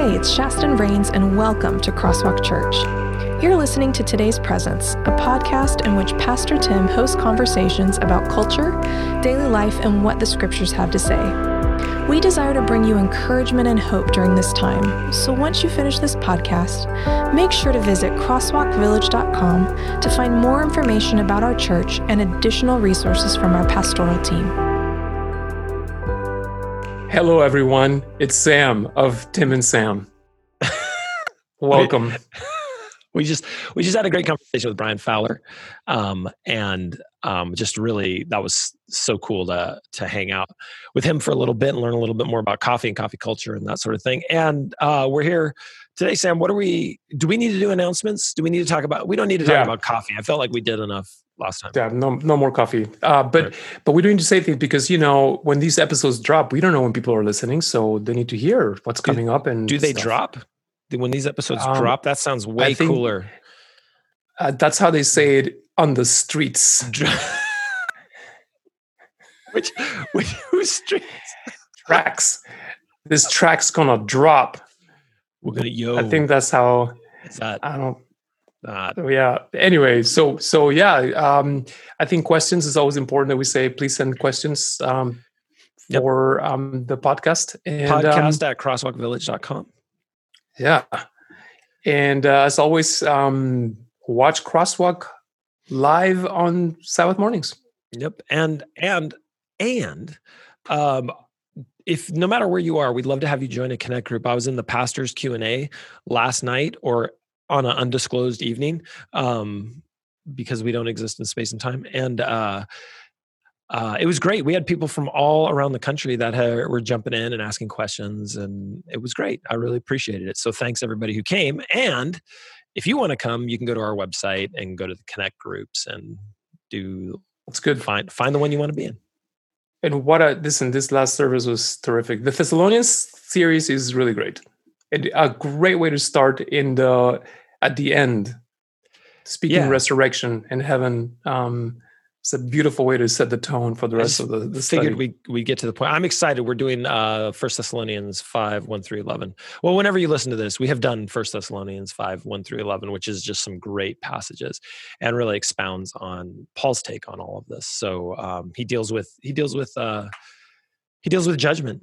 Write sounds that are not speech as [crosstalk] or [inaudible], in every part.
Hey, it's Shaston Rains, and welcome to Crosswalk Church. You're listening to Today's Presence, a podcast in which Pastor Tim hosts conversations about culture, daily life, and what the scriptures have to say. We desire to bring you encouragement and hope during this time. So once you finish this podcast, make sure to visit crosswalkvillage.com to find more information about our church and additional resources from our pastoral team. Hello, everyone. It's Sam of Tim and Sam. [laughs] Welcome. we just we just had a great conversation with Brian Fowler, um, and um, just really that was so cool to to hang out with him for a little bit and learn a little bit more about coffee and coffee culture and that sort of thing. And uh, we're here today, Sam. What are we? Do we need to do announcements? Do we need to talk about? We don't need to talk Yeah. about coffee. I felt like we did enough last time. Yeah, no, no more coffee. Uh, but Right. but we don't need to say things because you know when these episodes drop, we don't know when people are listening, so they need to hear what's Do- coming up. And Do they stuff. drop? When these episodes Um, drop, that sounds way think- cooler. Uh, that's how they say it on the streets. [laughs] which which whose streets? Tracks. This track's gonna drop. We're gonna yo. I think that's how. is that I don't. Oh, yeah. Anyway, so so yeah, um, I think questions is always important that we say please send questions um, Yep. for um, the podcast and um, podcast at crosswalkvillage.com. yeah, and uh, as always, um, watch Crosswalk live on Sabbath mornings. Yep. And and and um if no matter where you are, we'd love to have you join a connect group. I was in the pastors Q and A last night or on an undisclosed evening, um, because we don't exist in space and time. And uh, uh, it was great. We had people from all around the country that ha- were jumping in and asking questions, and it was great. I really appreciated it. So thanks everybody who came. And if you want to come, you can go to our website and go to the connect groups and do It's good. find find the one you want to be in. And what a listen, this last service was terrific. The Thessalonians series is really great. And a great way to start in the at the end. Speaking Yeah. resurrection and heaven. Um it's a beautiful way to set the tone for the rest of the, the study. Figured we we get to the point. I'm excited. We're doing uh First Thessalonians five one through eleven. Well, whenever you listen to this, we have done First Thessalonians five one through eleven, which is just some great passages and really expounds on Paul's take on all of this. So um, he deals with he deals with uh, he deals with judgment.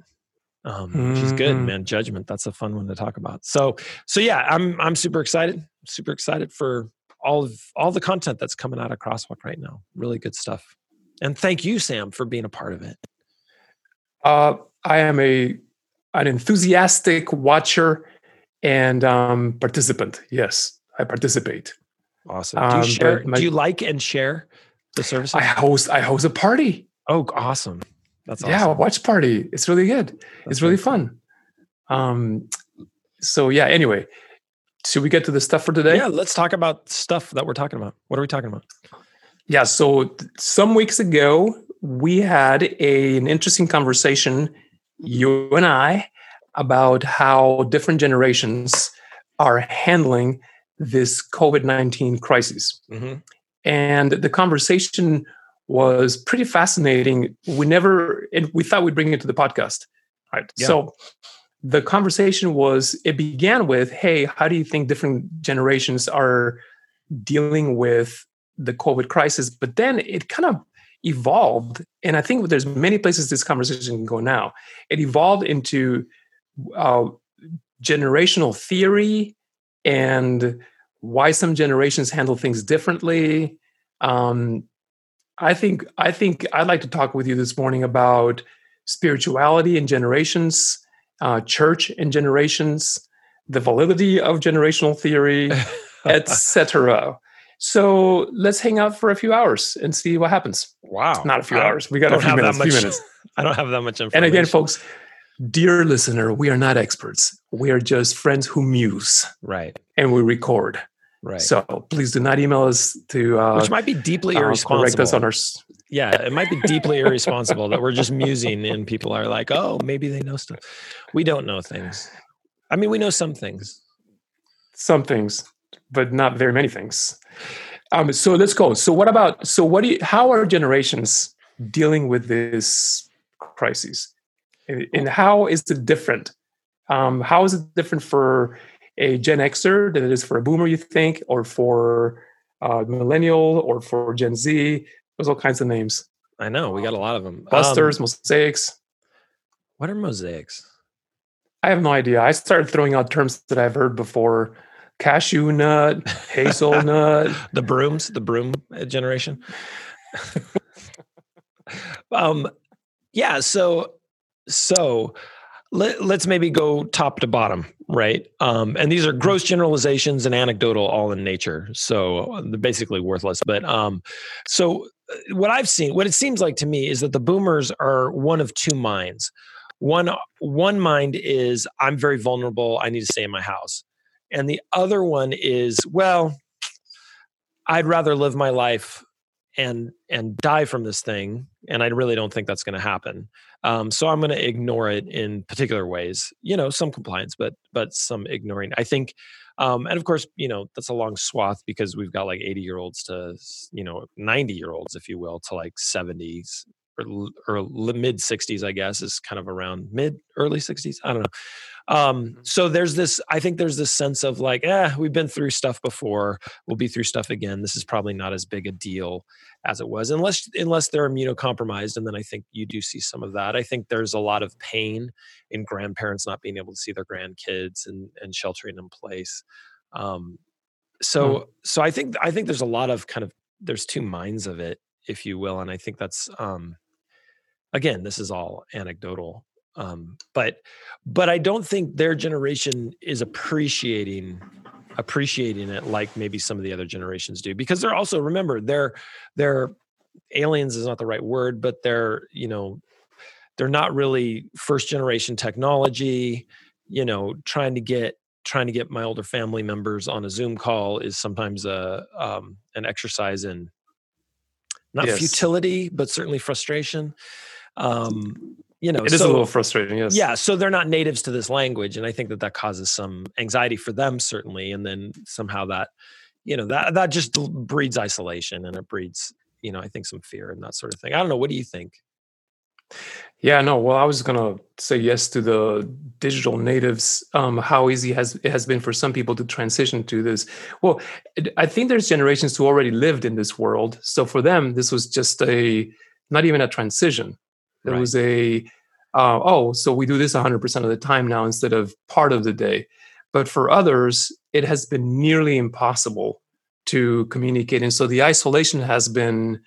Um, which is good, Mhm. man. Judgment. That's a fun one to talk about. So, so yeah, I'm I'm super excited. Super excited for all of all the content that's coming out of Crosswalk right now. Really good stuff. And thank you, Sam, for being a part of it. Uh, I am a an enthusiastic watcher and um, participant. Yes, I participate. Awesome. Do Um, you but share? my- do you like and share the services? I host I host a party. oh, awesome. That's awesome. Yeah, watch party. It's really good. That's it's really cool. fun. Um, so yeah. Anyway, should we get to the stuff for today? Yeah, let's talk about stuff that we're talking about. What are we talking about? Yeah. So th- some weeks ago, we had a, an interesting conversation, you and I, about how different generations are handling this COVID nineteen crisis. Mm-hmm. and the conversation was pretty fascinating. We never, and we thought we'd bring it to the podcast. Right. Yeah. So the conversation was, it began with, hey, how do you think different generations are dealing with the COVID crisis? But then it kind of evolved. And I think there's many places this conversation can go now. It evolved into uh, generational theory and why some generations handle things differently. Um, I think I think I'd like to talk with you this morning about spirituality in generations, uh, church in generations, the validity of generational theory, [laughs] etc. So let's hang out for a few hours and see what happens. wow. Not a few I hours. We got a few minutes. Few much- minutes. [laughs] I don't have that much information. And again, folks, dear listener, we are not experts. We are just friends who muse Right. and we record. Right. So please do not email us to uh, Which might be deeply uh, irresponsible. correct us on our. yeah, it might be deeply irresponsible that we're just musing and people are like, oh, maybe they know stuff. We don't know things. I mean, we know some things. some things, but not very many things. Um, so let's go. So what about? So what do you? How are generations dealing with this crisis, and, and how is it different Um, how is it different for a Gen Xer than it is for a Boomer? You think, or for uh, millennial, or for Gen Z? There's all kinds of names. I know we got a lot of them. Busters, um, mosaics. What are mosaics? I have no idea. I started throwing out terms that I've heard before cashew nut, hazelnut, [laughs] the brooms, the broom generation. [laughs] um, yeah. So, so let, us maybe go top to bottom, right? Um, and these are gross generalizations and anecdotal, all in nature. So they're basically worthless. But um, so uh, what I've seen, what it seems like to me, is that the boomers are one of two minds. One one mind is I'm very vulnerable. I need to stay in my house and the other one is well i'd rather live my life and and die from this thing and i really don't think that's going to happen. Um, so i'm going to ignore it in particular ways you know some compliance but but some ignoring. I think um, and of course you know that's a long swath because we've got like 80 year olds to you know 90 year olds if you will to like 70s or, or mid 60s i guess is kind of around mid early 60s i don't know um, mm-hmm. so there's this, I think there's this sense of like, eh, we've been through stuff before. We'll be through stuff again. This is probably not as big a deal as it was, unless unless they're immunocompromised. And then I think you do see some of that. I think there's a lot of pain in grandparents not being able to see their grandkids and and sheltering in place. Um, so mm. so I think I think there's a lot of kind of there's two minds of it, if you will, and I think that's um, again, this is all anecdotal um, but but I don't think their generation is appreciating appreciating it like maybe some of the other generations do because they're also remember they're they're aliens is not the right word but they're you know they're not really first generation technology you know trying to get trying to get my older family members on a zoom call is sometimes a um, an exercise in not yes. futility but certainly frustration um, you know it is so, a little frustrating yes. yeah so they're not natives to this language and i think that that causes some anxiety for them certainly and then somehow that you know that that just breeds isolation and it breeds you know i think some fear and that sort of thing. I don't know what do you think? Yeah no well i was gonna say yes to the digital natives um, how easy has it has been for some people to transition to this. Well i think there's generations who already lived in this world so for them this was just a not even a transition there right. was a uh, oh, so we do this 100% of the time now instead of part of the day. But for others, it has been nearly impossible to communicate, and so the isolation has been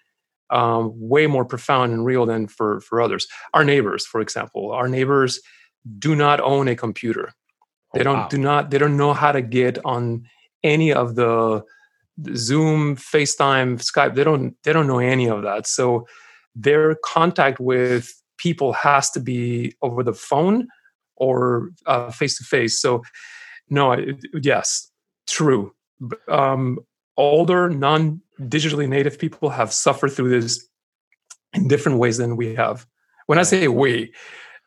um, way more profound and real than for for others. Our neighbors, for example, our neighbors do not own a computer. Oh, they don't wow. do not they don't know how to get on any of the Zoom, FaceTime, Skype. They don't they don't know any of that. So their contact with people has to be over the phone or face to face. So, no, it, yes, true. Um, older, non digitally native people have suffered through this in different ways than we have. When I say we,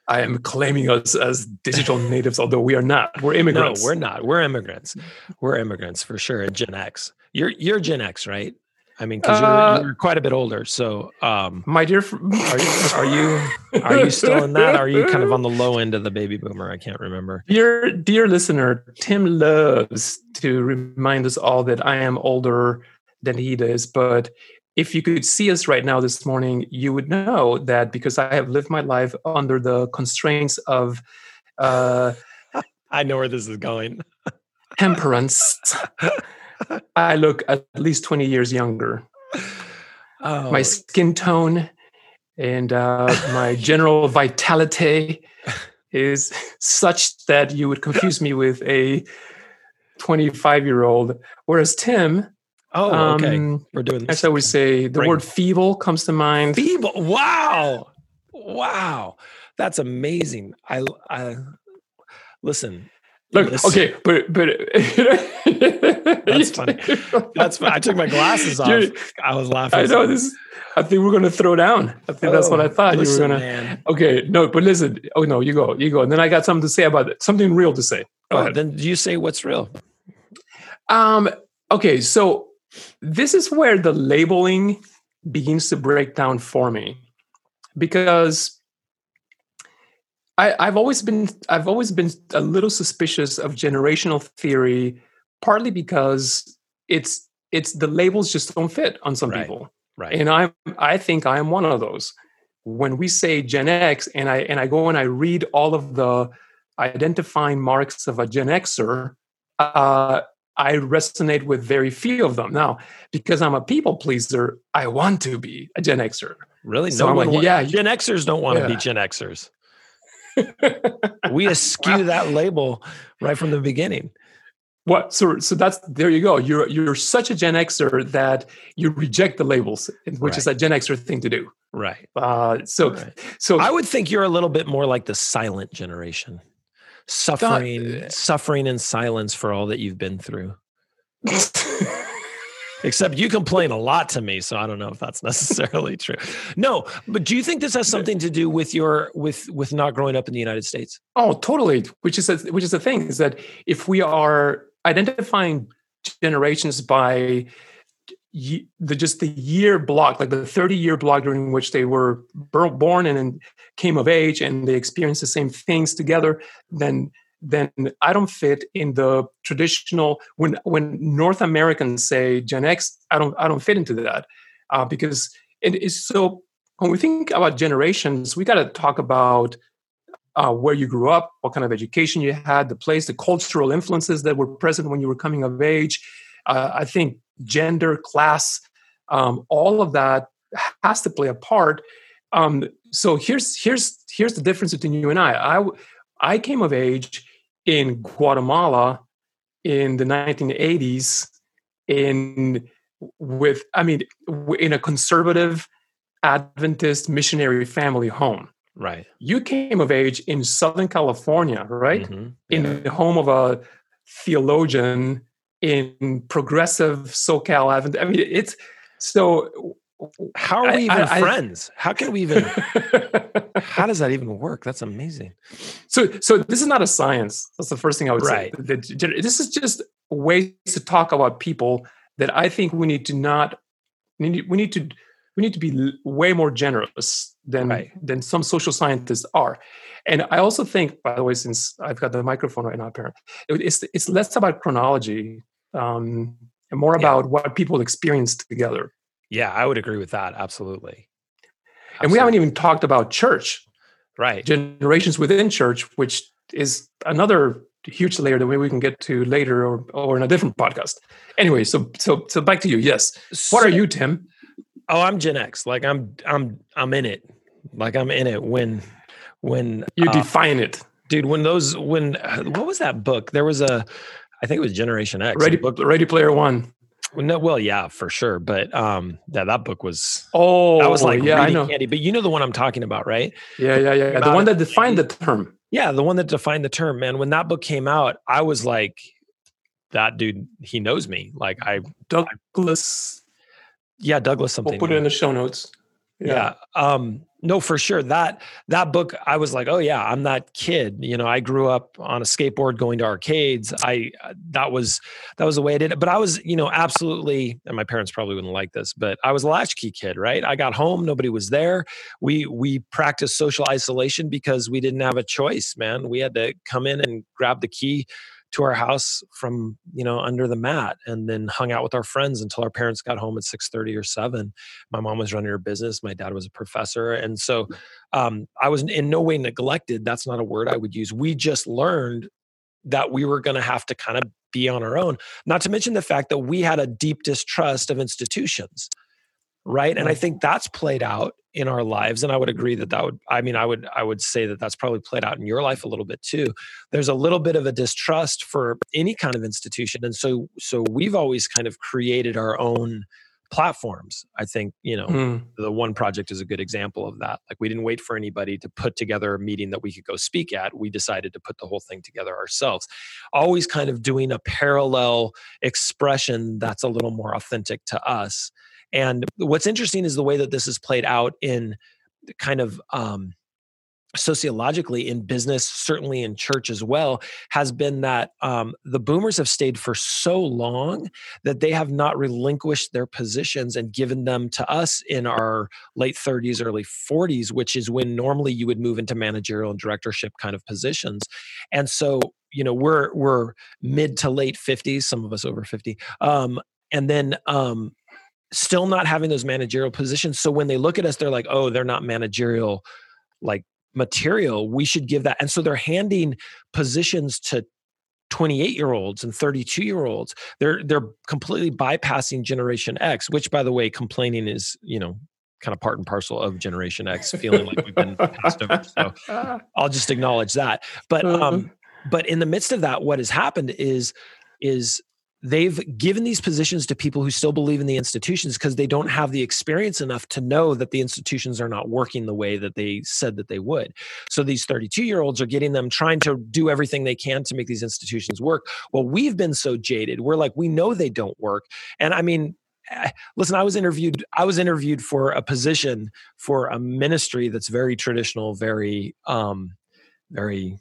I am claiming us as digital [laughs] natives, although we are not. We're immigrants. No, we're not. We're immigrants. We're immigrants for sure. Gen X. You're you're Gen X, right? I mean, because you're, uh, you're, quite a bit older. So, um, my dear, fr- are you are you are you still in that? are you kind of on the low end of the baby boomer? I can't remember. Dear dear listener, Tim loves to remind us all that I am older than he does. But if you could see us right now this morning, you would know that because I have lived my life under the constraints of. Uh, [laughs] I know where this is going. temperance. I look at least 20 years younger. Oh. My skin tone and uh, my general vitality is such that you would confuse me with a 25 year old. Whereas Tim, oh, okay, um, we're doing this. As I would say, the Bring. word feeble comes to mind. Feeble, wow, wow, that's amazing. I, I listen. Look, listen. okay, but but [laughs] that's funny. That's funny. I took my glasses off. Dude, I was laughing. I know this. I think we're gonna throw down. I think oh, that's what I oh, thought listen, you were gonna. Man. Okay, no, but listen. Oh no, you go, you go, and then I got something to say about it. Something real to say. Go oh, ahead. then you say what's real. Um. Okay, so this is where the labeling begins to break down for me, because I, I've always been I've always been a little suspicious of generational theory, partly because it's it's the labels just don't fit on some Right. people. Right. And I I think I am one of those. When we say Gen X and I and I go and I read all of the identifying marks of a Gen Xer, uh, I resonate with very few of them. Now, because I'm a people pleaser, I want to be a Gen Xer. really? So no one like, yeah, Gen Xers don't want to be Gen Xers. We eschew that label right from the beginning. What? So, so that's there. You go. You're you're such a Gen Xer that you reject the labels, which is a Gen Xer thing to do. Right. Uh, so, Right. so I would think you're a little bit more like the silent generation, suffering, suffering in silence for all that you've been through. [laughs] Except you complain a lot to me, so I don't know if that's [laughs] necessarily true. No, but do you think this has something to do with your with with not growing up in the United States? Oh, totally. Which is a, which is the thing is that if we are identifying generations by the just the year block, like the thirty year block during which they were born and then came of age, and they experienced the same things together, then then I don't fit in the traditional. When when North Americans say Gen X, I don't I don't fit into that uh, because it is so. When we think about generations, we got to talk about uh, where you grew up, what kind of education you had, the place, the cultural influences that were present when you were coming of age. Uh, I think gender, class, um, all of that has to play a part. Um, so here's here's here's the difference between you and I. I I came of age in Guatemala in the 1980s in with I mean in a conservative Adventist missionary family home Right. you came of age in Southern California, right? Mhm. In the home of a theologian in progressive SoCal Advent. I mean, it's so. How are I- we even I- I- [laughs] friends? How can we even? how does that even work? That's amazing. so, so this is not a science. That's the first thing I would Right. say. This is just ways to talk about people that I think we need to not. We need, we need to. We need to be way more generous than Right. than some social scientists are. And I also think, by the way, since I've got the microphone right now, apparently, it's it's less about chronology um, and more Yeah. about what people experience together. Yeah, I would agree with that. Absolutely. And we haven't even talked about church right. generations within church, which is another huge layer that we can get to later or or in a different podcast. Anyway, so so so back to you. Yes, what are you, Tim? Oh, I'm Gen X. Like I'm I'm I'm in it. Like I'm in it when when You uh, define it. dude when those when uh, what was that book? There was a I think it was Generation X. Ready, book. Ready Player One. No, well, yeah, for sure. But um yeah, that book was Oh, that was like yeah, I know. candy. But you know the one I'm talking about, right? Yeah, yeah, yeah. The one that defined the term. Yeah, the one that defined the term, man. When that book came out, I was like, that dude, he knows me. Like I Douglas. yeah, Douglas something. We'll put it in the show notes. Yeah. um no for sure that that book i was like oh yeah i'm that kid you know i grew up on a skateboard going to arcades i uh, that was that was the way i did it but i was you know absolutely and my parents probably wouldn't like this but i was a latchkey kid right i got home nobody was there we we practiced social isolation because we didn't have a choice man we had to come in and grab the key to our house from you know under the mat and then hung out with our friends until our parents got home at 6.30 or 7 my mom was running her business. My dad was a professor. And so um, i was in no way neglected. That's not a word i would use. We just learned that we were going to have to kind of be on our own. Not to mention the fact that we had a deep distrust of institutions right? And i think that's played out in our lives and i would agree that that would i mean i would i would say that that's probably played out in your life a little bit too. There's a little bit of a distrust for any kind of institution and so so we've always kind of created our own platforms i think you know Hmm. the one project is a good example of that. Like we didn't wait for anybody to put together a meeting that we could go speak at. We decided to put the whole thing together ourselves. Always kind of doing a parallel expression that's a little more authentic to us and what's interesting is the way that this is played out in kind of um sociologically in business, certainly in church as well, has been that um, the boomers have stayed for so long that they have not relinquished their positions and given them to us in our late 30s, early 40s, which is when normally you would move into managerial and directorship kind of positions. And so, you know, we're we're mid to late 50s, some of us over 50. Um, and then um, still not having those managerial positions. So when they look at us, they're like, oh, they're not managerial like material we should give that and so they're handing positions to 28 year olds and 32 year olds they're they're completely bypassing generation x which by the way complaining is you know kind of part and parcel of generation x feeling like we've been passed over so [laughs] i'll just acknowledge that but um uh-huh. but in the midst of that what has happened is is they've given these positions to people who still believe in the institutions because they don't have the experience enough to know that the institutions are not working the way that they said that they would. So these 32 year olds are getting them trying to do everything they can to make these institutions work. Well, we've been so jaded. We're like, we know they don't work. And I mean, eh, listen i was interviewed i was interviewed for a position for a ministry that's very traditional very um very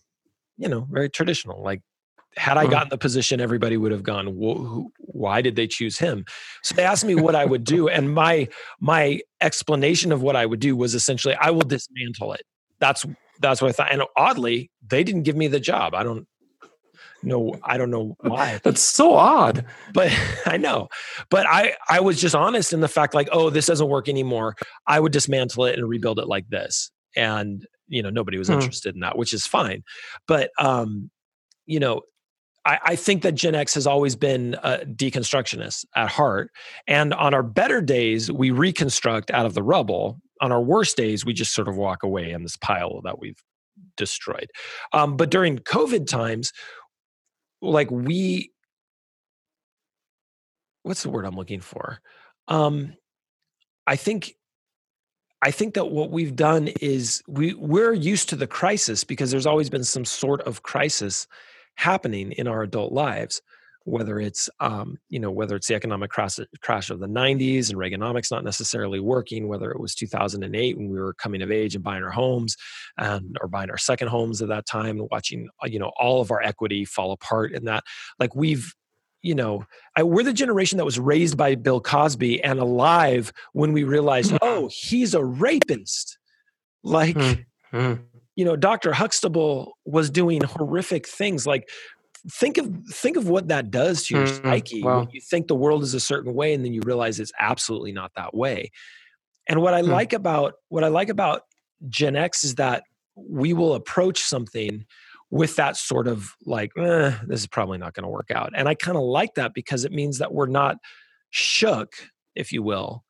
you know very traditional like had I gotten the position, everybody would have gone, why did they choose him? So they asked me what I would do. And my, my explanation of what I would do was essentially, I will dismantle it. That's, that's what I thought. And oddly, they didn't give me the job. I don't know. I don't know why. That's so odd. But [laughs] I know. But I, I was just honest in the fact like, oh, this doesn't work anymore. I would dismantle it and rebuild it like this. And, you know, nobody was hmm. interested in that, which is fine. But, um, you know, I, I, think that Gen X has always been a deconstructionist at heart. And on our better days, we reconstruct out of the rubble. On our worst days, we just sort of walk away in this pile that we've destroyed. Um, but during COVID times, like we, what's the word I'm looking for? Um, I think I think that what we've done is we we're used to the crisis because there's always been some sort of crisis happening in our adult lives whether it's um, you know whether it's the economic crash, crash of the 90s and reaganomics not necessarily working whether it was 2008 when we were coming of age and buying our homes and or buying our second homes at that time and watching uh, you know all of our equity fall apart in that like we've you know I, we're the generation that was raised by bill cosby and alive when we realized mm. oh he's a rapist like mm-hmm you know dr huxtable was doing horrific things like think of think of what that does to your mm-hmm. psyche wow. you think the world is a certain way and then you realize it's absolutely not that way and what i mm. like about what i like about gen x is that we will approach something with that sort of like eh, this is probably not going to work out and i kind of like that because it means that we're not shook if you will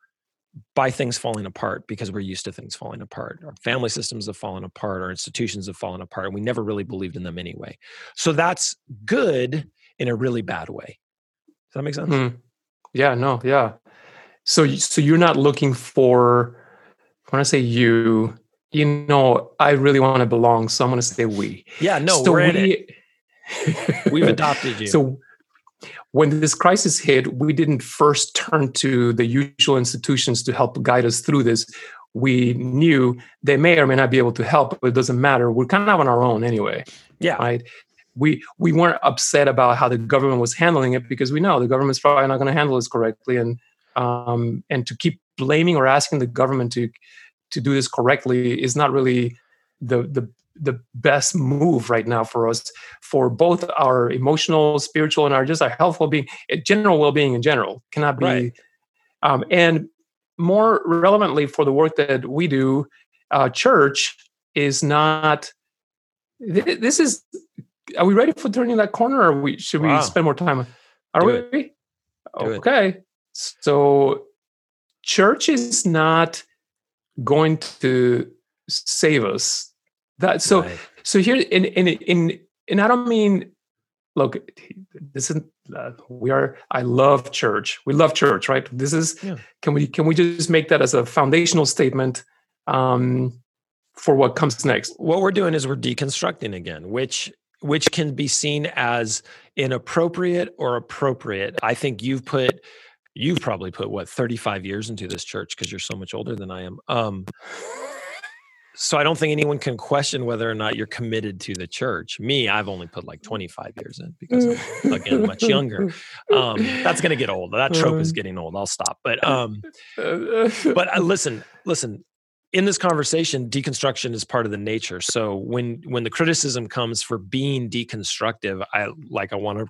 by things falling apart because we're used to things falling apart. Our family systems have fallen apart, our institutions have fallen apart, and we never really believed in them anyway. So that's good in a really bad way. Does that make sense? Mm. Yeah, no, yeah. So, so you're not looking for. When I say you, you know, I really want to belong, so I'm going to say we. Yeah, no, so we're we, in it. [laughs] We've adopted you. So when this crisis hit, we didn't first turn to the usual institutions to help guide us through this. We knew they may or may not be able to help, but it doesn't matter. We're kind of on our own anyway. Yeah. Right. We we weren't upset about how the government was handling it because we know the government's probably not going to handle this correctly, and um, and to keep blaming or asking the government to to do this correctly is not really the the the best move right now for us for both our emotional spiritual and our just our health well-being eh, general well-being in general cannot be right. um, and more relevantly for the work that we do uh, church is not this is are we ready for turning that corner or we should wow. we spend more time? Are do we okay. So church is not going to save us that so right. so here in in in and I don't mean look this is uh, we are I love church. We love church, right? This is yeah. can we can we just make that as a foundational statement um for what comes next? What we're doing is we're deconstructing again, which which can be seen as inappropriate or appropriate. I think you've put you've probably put what 35 years into this church because you're so much older than I am. Um So I don't think anyone can question whether or not you're committed to the church. Me, I've only put like 25 years in because I'm again much younger. [laughs] Um, that's going to get old. That trope is getting old. I'll stop. But um, [laughs] but uh, listen, listen. In this conversation, deconstruction is part of the nature. So when when the criticism comes for being deconstructive, I like I want to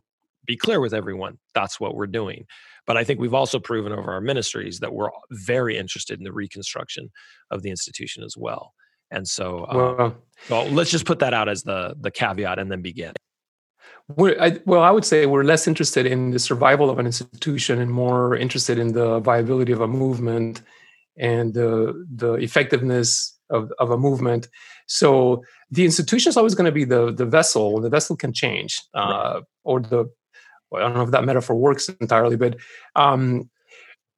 be clear with everyone. That's what we're doing. But I think we've also proven over our ministries that we're very interested in the reconstruction of the institution as well. And so, um, well, well, let's just put that out as the the caveat and then begin. We're, I, well, I would say we're less interested in the survival of an institution and more interested in the viability of a movement and the the effectiveness of, of a movement. So the institution is always going to be the the vessel. The vessel can change, uh, or the well, I don't know if that metaphor works entirely, but um,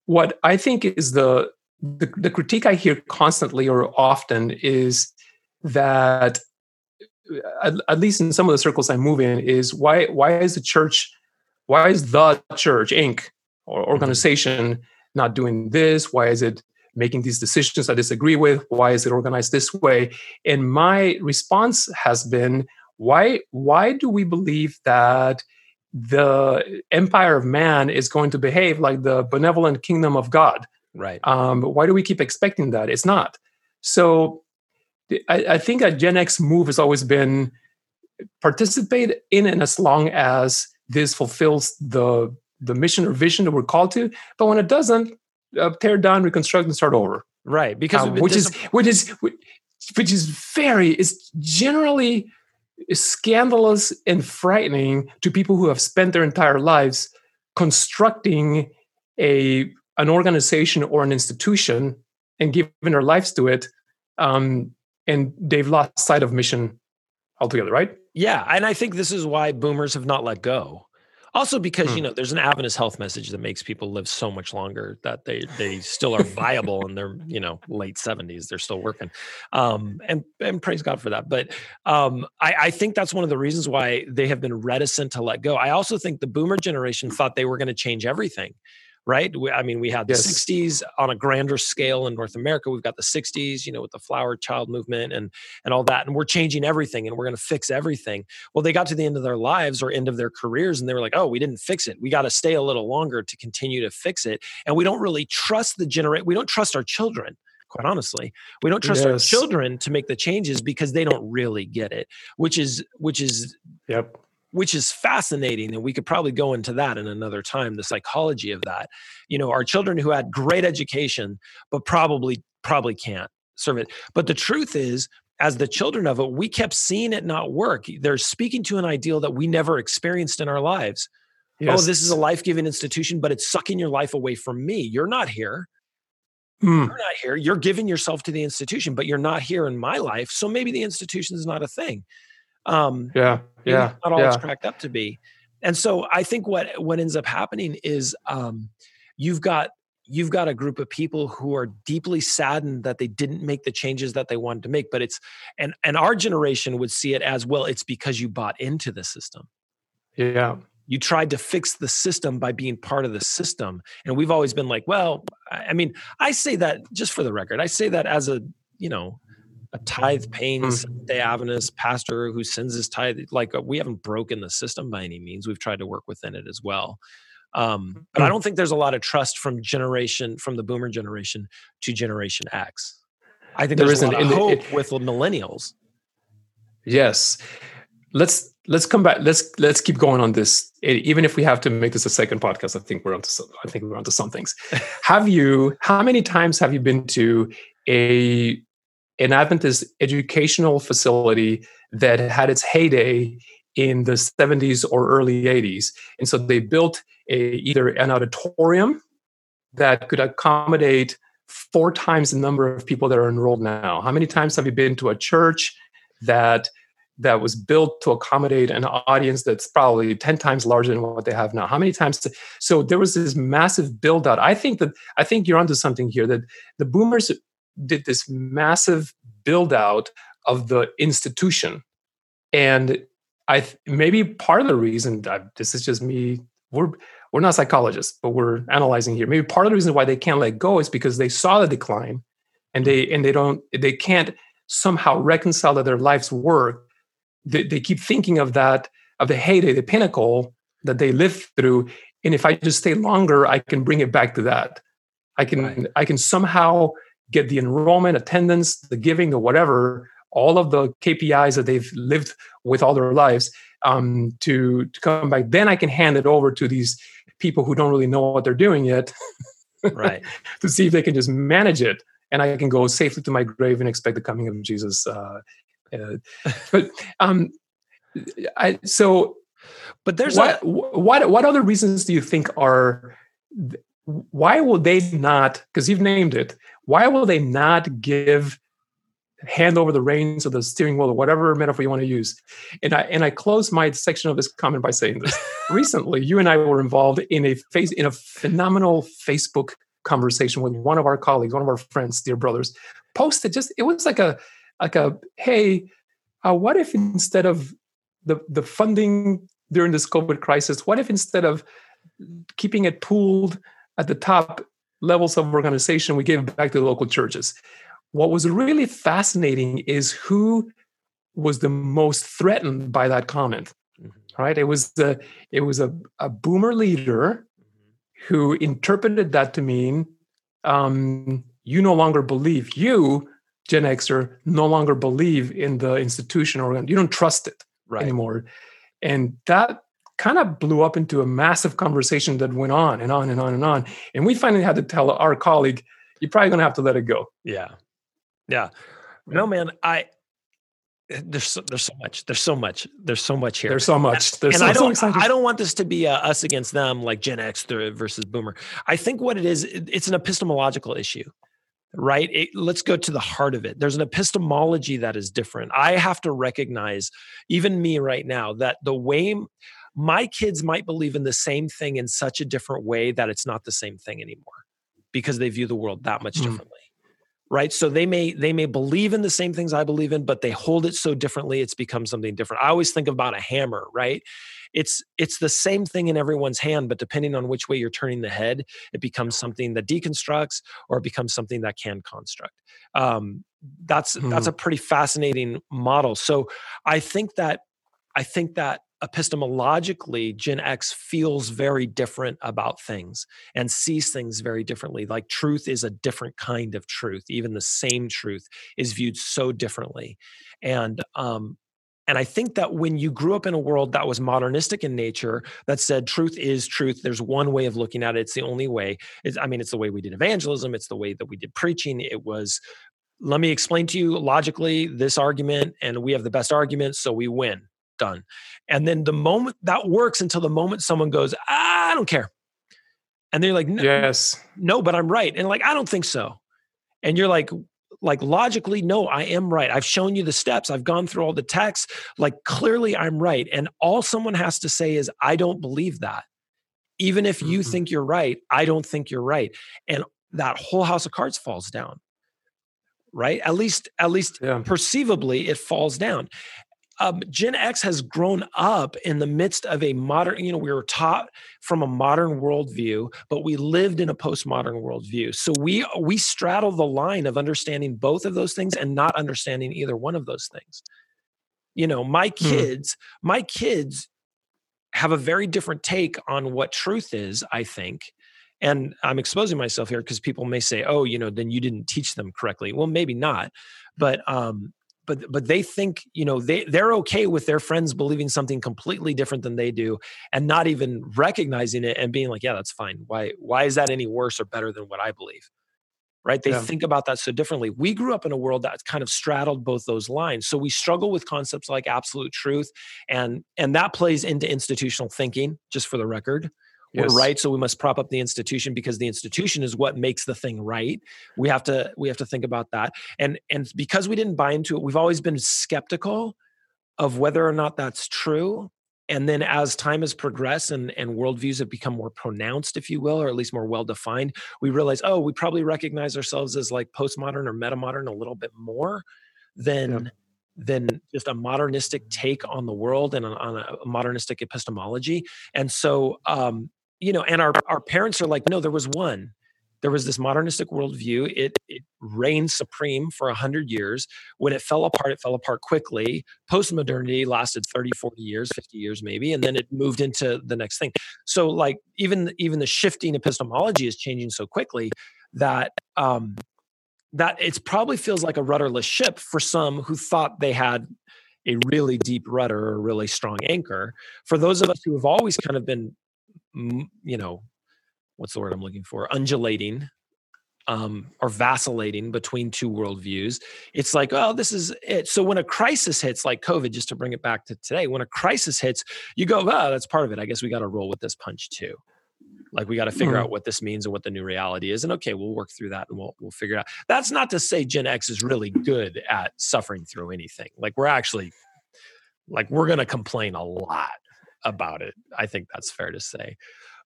what I think is the, the the critique I hear constantly or often is that at, at, least in some of the circles I move in is why why is the church why is the church Inc. or mm-hmm. organization not doing this? Why is it making these decisions I disagree with? Why is it organized this way? And my response has been why why do we believe that the empire of man is going to behave like the benevolent kingdom of God. Right. Um, why do we keep expecting that? It's not. So I, I think a Gen X move has always been participate in and as long as this fulfills the the mission or vision that we're called to. But when it doesn't, uh, tear down, reconstruct, and start over. Right. Because um, which is which is which is very is generally scandalous and frightening to people who have spent their entire lives constructing a an organization or an institution and given their lives to it um, and they've lost sight of mission altogether right? Yeah and i think this is why boomers have not let go. Also because you hmm. know there's an adventist health message that makes people live so much longer that they they still are viable in their you know late 70s they're still working. Um and and praise god for that. But um i i think that's one of the reasons why they have been reticent to let go. I also think the boomer generation thought they were going to change everything right? We, I mean, we had the yes. 60s on a grander scale in North America. We've got the 60s, you know, with the flower child movement and and all that, and we're changing everything, and we're going to fix everything. Well, they got to the end of their lives or end of their careers, and they were like, "Oh, we didn't fix it. We got to stay a little longer to continue to fix it." And we don't really trust the generate. We don't trust our children quite honestly we don't trust yes. our children to make the changes because they don't really get it which is which is yep which is fascinating and we could probably go into that in another time the psychology of that you know our children who had great education but probably probably can't serve it but the truth is as the children of it we kept seeing it not work they're speaking to an ideal that we never experienced in our lives oh, yes. oh this is a life-giving institution but it's sucking your life away from me you're not here Mm. You're not here. You're giving yourself to the institution, but you're not here in my life. So maybe the institution is not a thing. Um, yeah, yeah, not all yeah. it's cracked up to be. And so I think what what ends up happening is um, you've got you've got a group of people who are deeply saddened that they didn't make the changes that they wanted to make but it's and and our generation would see it as well it's because you bought into the system yeah you tried to fix the system by being part of the system and we've always been like well i mean i say that just for the record i say that as a you know a tithe paying mm. Day Adventist pastor who sends his tithe. Like uh, we haven't broken the system by any means. We've tried to work within it as well. Um, but I hmm. don't think there's a lot of trust from generation from the Boomer generation to Generation X. I think there there's a lot of hope it, with millennials. Yes, let's let's come back. Let's let's keep going on this. Even if we have to make this a second podcast, I think we're onto some, I think we're onto some things. [laughs] have you? How many times have you been to a an Adventist educational facility that had its heyday in the 70s or early 80s. And so they built a, either an auditorium that could accommodate four times the number of people that are enrolled now. How many times have you been to a church that that was built to accommodate an audience that's probably 10 times larger than what they have now how many times to, so there was this massive build out i think that i think you're onto something here that the boomers did this massive build out of the institution and i maybe part of the reason this is just me we're we're not psychologists but we're analyzing here maybe part of the reason why they can't let go is because they saw the decline and they and they don't they can't somehow reconcile to their life's work, they, they keep thinking of that, of the heyday, the pinnacle that they lived through. And if I just stay longer, I can bring it back to that. I can right. I can somehow get the enrollment, attendance, the giving, the whatever, all of the KPIs that they've lived with all their lives um, to to come back. Then I can hand it over to these people who don't really know what they're doing yet, right? [laughs] to see if they can just manage it, and I can go safely to my grave and expect the coming of Jesus. Uh, uh, but um, I so. But there's what, a- what what other reasons do you think are why will they not because you've named it why will they not give hand over the reins of the steering wheel or whatever metaphor you want to use? And i and i close my section of this comment by saying this. [laughs] Recently you and i were involved in a face in a phenomenal facebook conversation with one of our colleagues one of our friends dear brothers posted just it was like a like a hey uh, what if instead of the the funding during this covid crisis what if instead of keeping it pooled at the top levels of organization, we gave back to the local churches. What was really fascinating is who was the most threatened by that comment. Mm-hmm. Right? It was the it was a, a boomer leader mm-hmm. who interpreted that to mean um, you no longer believe you Gen Xer no longer believe in the institution or you don't trust it right. anymore, and that kind of blew up into a massive conversation that went on and on and on and on. And we finally had to tell our colleague, you're probably going to have to let it go. Yeah. Yeah. No, man, I, there's so, there's so much there's so much there's so much here there's so much there's and so, I don't so I don't want this to be uh, us against them like Gen X versus Boomer. I think what it is it's an epistemological issue right? It, let's go to the heart of it. There's an epistemology that is different. I have to recognize, even me right now, that the way my kids might believe in the same thing in such a different way that it's not the same thing anymore because they view the world that much mm. differently right? So they may they may believe in the same things i believe in but they hold it so differently it's become something different. I always think about a hammer right? It's it's the same thing in everyone's hand but depending on which way you're turning the head it becomes something that deconstructs or it becomes something that can construct. Um, that's mm. that's a pretty fascinating model. So i think that i think that epistemologically, Gen X feels very different about things and sees things very differently. Like truth is a different kind of truth. Even the same truth is viewed so differently. And um, and I think that when you grew up in a world that was modernistic in nature, that said truth is truth, there's one way of looking at it. It's the only way. It's, I mean, it's the way we did evangelism. It's the way that we did preaching. It was, let me explain to you logically this argument, and we have the best argument, so we win done. And then the moment that works until the moment someone goes, I don't care. And they're like, yes, no, but I'm right. And like, I don't think so. And you're like, like logically, no, I am right. I've shown you the steps. I've gone through all the texts. Like clearly I'm right. And all someone has to say is, I don't believe that. Even if you mm-hmm. think you're right, I don't think you're right. And that whole house of cards falls down right at least at least yeah. perceivably it falls down um, Gen X has grown up in the midst of a modern, you know, we were taught from a modern worldview, but we lived in a postmodern worldview. So we we straddle the line of understanding both of those things and not understanding either one of those things. You know, my hmm. kids, mm. my kids have a very different take on what truth is, I think. And I'm exposing myself here because people may say, "Oh, you know, then you didn't teach them correctly." Well, maybe not, but um, but but they think you know they they're okay with their friends believing something completely different than they do and not even recognizing it and being like yeah that's fine. Why why is that any worse or better than what i believe? Right? They yeah. think about that so differently. We grew up in a world that's kind of straddled both those lines. So we struggle with concepts like absolute truth and and that plays into institutional thinking just for the record yes. we're right so we must prop up the institution because the institution is what makes the thing right we have to we have to think about that and and because we didn't buy into it we've always been skeptical of whether or not that's true and then as time has progressed and, and worldviews have become more pronounced if you will or at least more well defined we realize oh we probably recognize ourselves as like postmodern or metamodern a little bit more than yeah. than just a modernistic take on the world and on a modernistic epistemology and so um, you know, and our, our parents are like, no, there was one. there was this modernistic worldview. It, it reigned supreme for 100 years. When it fell apart, it fell apart quickly. Postmodernity lasted 30, 40 years, 50 years maybe, and then it moved into the next thing. So, like, even, even the shifting epistemology is changing so quickly that um, that it probably feels like a rudderless ship for some who thought they had a really deep rudder or a really strong anchor. For those of us who have always kind of been, you know, what's the word I'm looking for? Undulating um, or vacillating between two worldviews. It's like, oh, this is it. So when a crisis hits, like COVID, just to bring it back to today, when a crisis hits, you go, oh, that's part of it. I guess we got to roll with this punch too. Like we got to figure mm. out what this means and what the new reality is. And okay, we'll work through that and we'll we'll figure out. That's not to say Gen X is really good at suffering through anything. Like we're actually like we're going to complain a lot about it. I think that's fair to say.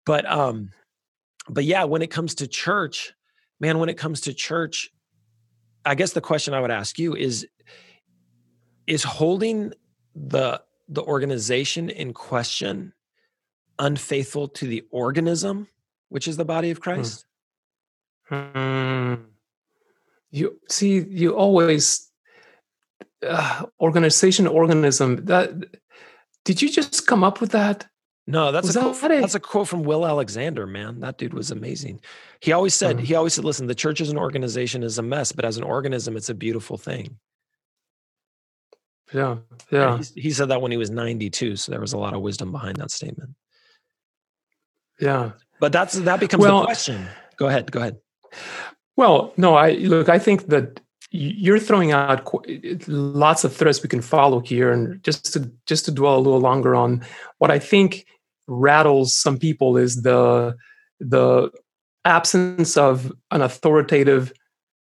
But um but yeah, when it comes to church, man, when it comes to church, I guess the question I would ask you is is holding the the organization in question unfaithful to the organism, which is the body of hmm. Christ? Hmm. You see, you always uh, organization, organism. That did you just come up with that? No, that's a quote, that's a quote from Will Alexander. Man, that dude was amazing. He always said uh-huh. he always said, "Listen, the church as an organization is a mess, but as an organism, it's a beautiful thing." Yeah, yeah. He, he said that when he was ninety-two, so there was a lot of wisdom behind that statement. Yeah. But that's that becomes well, the question. Go ahead. Go ahead. Well, no, I look, I think that you're throwing out lots of threads we can follow here and just to just to dwell a little longer on what I think rattles some people is the the absence of an authoritative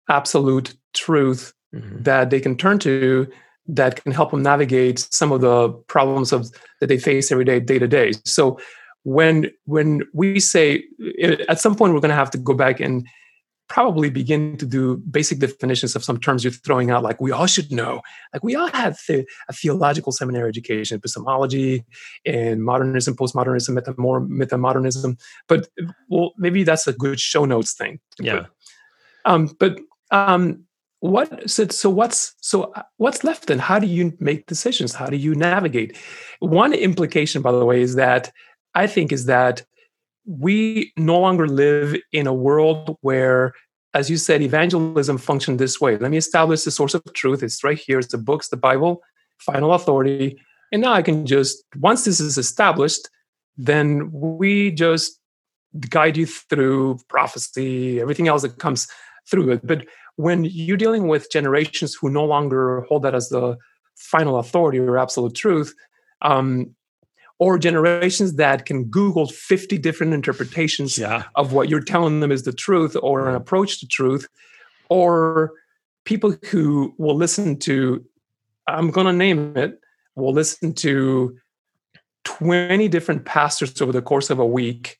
absolute truth mm-hmm. that they can turn to that can help them navigate some of the problems of that they face every day day to day so when when we say at some point we're going to have to go back and probably begin to do basic definitions of some terms you're throwing out like we all should know. Like we all have the, a theological seminary education epistemology and modernism postmodernism metamor- metamodernism but well maybe that's a good show notes thing yeah. Um, but um, what so, so what's so uh, what's left then? How do you make decisions? How do you navigate? One implication by the way is that I think is that we no longer live in a world where, as you said, evangelism functioned this way. Let me establish the source of truth. It's right here. It's the books, the Bible, final authority. And now I can just, once this is established, then we just guide you through prophecy, everything else that comes through it. But when you're dealing with generations who no longer hold that as the final authority or absolute truth, um, or generations that can Google 50 different interpretations yeah. of what you're telling them is the truth or an approach to truth, or people who will listen to, I'm going to name it, will listen to 20 different pastors over the course of a week.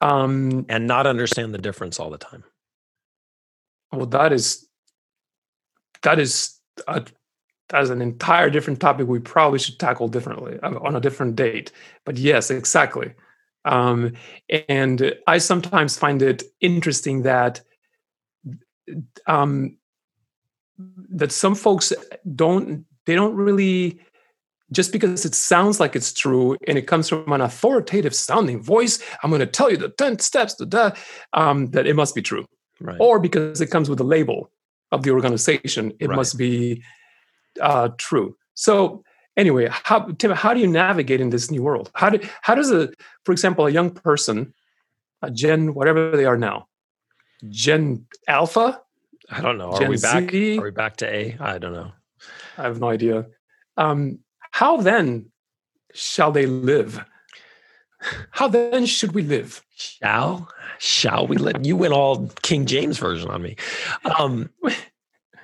Um, and not understand the difference all the time. Well, that is that is a that's an entire different topic we probably should tackle differently uh, on a different date. But yes, exactly. Um, and I sometimes find it interesting that um, that some folks don't they don't really just because it sounds like it's true and it comes from an authoritative sounding voice i'm going to tell you the 10 steps to that um, that it must be true right. or because it comes with a label of the organization it right. must be uh, true. So anyway, how Tim, how do you navigate in this new world? How do how does a, for example, a young person, a Gen whatever they are now, Gen Alpha? I don't know. Are Gen we back? Z? Are we back to A? I don't know. I have no idea. Um, how then shall they live? How then should we live? Shall shall we live? You went all King James version on me. Um,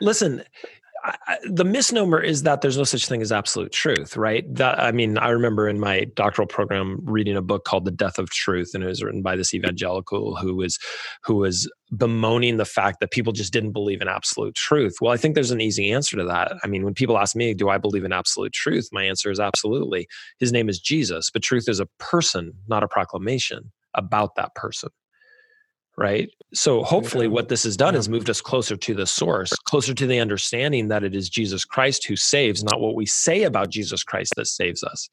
listen, I, the misnomer is that there's no such thing as absolute truth, right? That I mean, I remember in my doctoral program reading a book called "The Death of Truth," and it was written by this evangelical who was who was bemoaning the fact that people just didn't believe in absolute truth. Well, I think there's an easy answer to that. I mean, when people ask me, "Do I believe in absolute truth?" My answer is absolutely. His name is Jesus, but truth is a person, not a proclamation about that person right? So hopefully, what this has done is moved us closer to the source, closer to the understanding that it is Jesus Christ who saves, not what we say about Jesus Christ that saves us.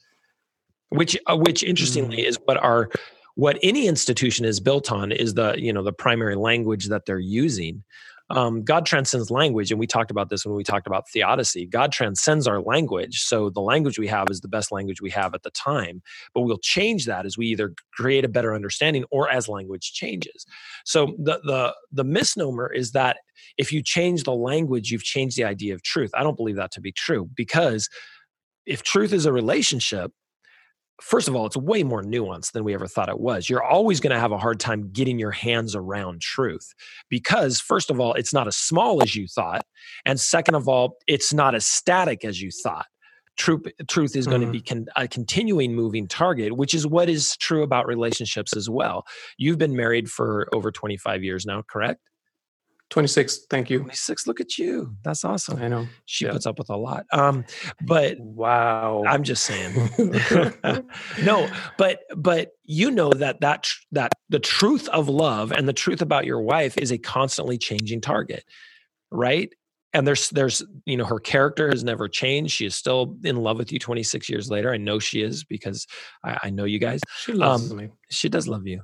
Which, uh, which interestingly, Mm. is what our what any institution is built on is the you know the primary language that they're using um, god transcends language and we talked about this when we talked about theodicy. God transcends our language so the language we have is the best language we have at the time but we'll change that as we either create a better understanding or as language changes. So the the the misnomer is that if you change the language you've changed the idea of truth. I don't believe that to be true because if truth is a relationship first of all, it's way more nuanced than we ever thought it was. You're always going to have a hard time getting your hands around truth because, first of all, it's not as small as you thought. And second of all, it's not as static as you thought. Truth, truth is going Mhm. to be con- a continuing moving target, which is what is true about relationships as well. You've been married for over 25 years now, correct? 26. Thank you. 26. Look at you. That's awesome. I know. She yeah. puts up with a lot. Um, but Wow. I'm just saying. [laughs] [laughs] no, but but you know that that that the truth of love and the truth about your wife is a constantly changing target, right? And there's there's you know her character has never changed. She is still in love with you 26 years later. I know she is because I, I know you guys. she loves um, me. She does love you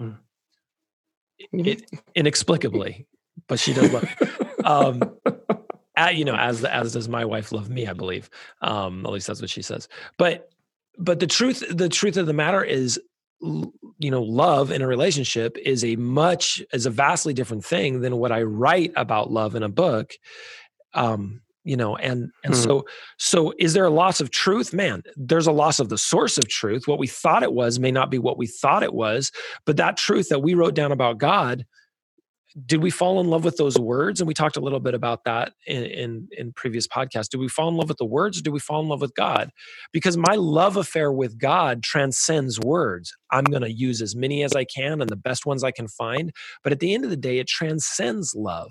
Mhm. It, inexplicably, but she does love. Um, [laughs] uh, you know, as as does my wife love me, I believe. Um, at least that's what she says. But but the truth the truth of the matter is, you know, love in a relationship is a much is a vastly different thing than what I write about love in a book. Um, you know, and and Hmm. so so is there a loss of truth? Man, there's a loss of the source of truth. What we thought it was may not be what we thought it was, but that truth that we wrote down about God did we fall in love with those words and we talked a little bit about that in, in in previous podcasts do we fall in love with the words or do we fall in love with god because my love affair with god transcends words i'm going to use as many as i can and the best ones i can find but at the end of the day it transcends love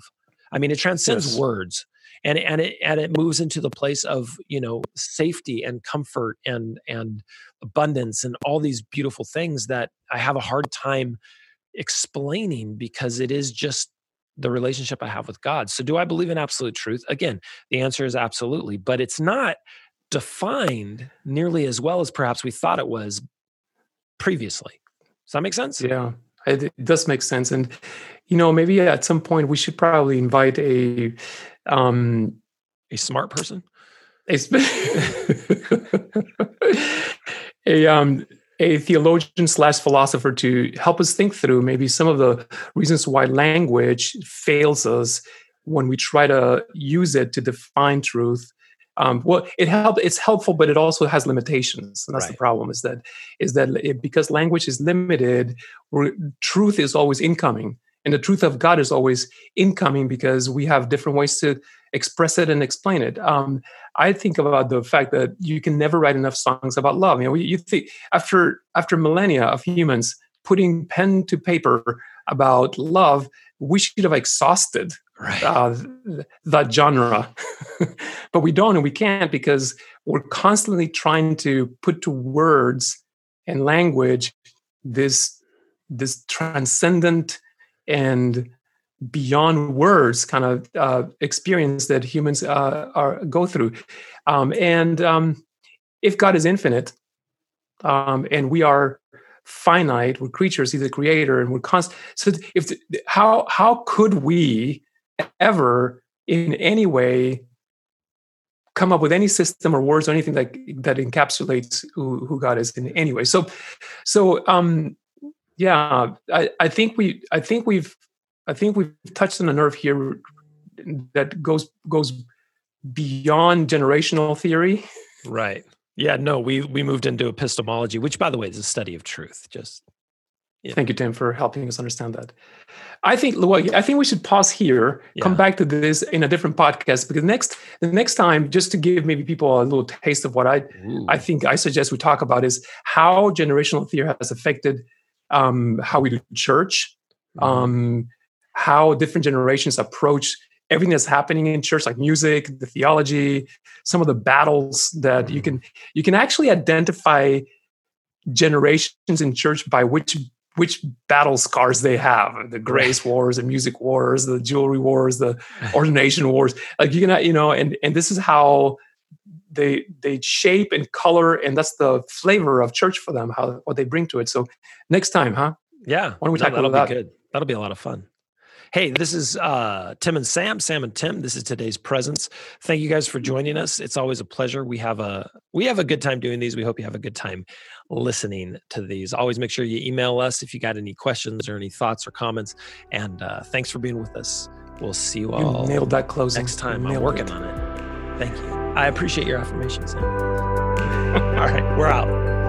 i mean it transcends Yes. words and and it and it moves into the place of you know safety and comfort and and abundance and all these beautiful things that i have a hard time explaining because it is just the relationship I have with God. So, do I believe in absolute truth? Again, the answer is absolutely, but it's not defined nearly as well as perhaps we thought it was previously. Does that make sense? Yeah, it, does make sense. And, you know, maybe at some point we should probably invite a, um, A smart person? a, [laughs] a, um, a theologian slash philosopher to help us think through maybe some of the reasons why language fails us when we try to use it to define truth. Um, well, it help. It's helpful, but it also has limitations, and that's the problem. Is that is that it, because language is limited, truth is always incoming, and the truth of God is always incoming because we have different ways to express it and explain it. Um, I think about the fact that you can never write enough songs about love. You know, you think after after millennia of humans putting pen to paper about love, we should have exhausted Right. uh, that genre, [laughs] but we don't, and we can't because we're constantly trying to put to words and language this this transcendent and beyond words kind of uh, experience that humans uh, are go through. Um, and um, if god is infinite um, and we are finite we're creatures he's a creator and we're constant so if the, how how could we ever in any way come up with any system or words or anything that that encapsulates who, who god is in any way? So so um yeah i i think we i think we've i think we've touched on a nerve here that goes goes beyond generational theory Right. Yeah, no, we we moved into epistemology, which by the way is a study of truth. Just Yeah. Thank you, Tim, for helping us understand that. I think, well, I think we should pause here, come back to this in a different podcast because next, the next time, just to give maybe people a little taste of what I, Ooh. I think I suggest we talk about is how generational theory has affected um, how we do church, Mhm. um, how different generations approach everything that's happening in church, like music, the theology, some of the battles that you Mhm. can you can actually identify generations in church by which which battle scars they have the grace wars the music wars the jewelry wars the [laughs] ordination wars like you can you know and and this is how they they shape and color and that's the flavor of church for them how what they bring to it so next time huh yeah why don't we no, talk that'll about be that? good that'll be a lot of fun Hey, this is uh, Tim and Sam, Sam and Tim. This is today's presence. Thank you guys for joining us. It's always a pleasure. We have a we have a good time doing these. We hope you have a good time listening to these. Always make sure you email us if you got any questions or any thoughts or comments. And uh, thanks for being with us. We'll see you all. You nailed that closing next time. I'm working it. on it. Thank you. I appreciate your affirmation, Sam. [laughs] all right, we're out.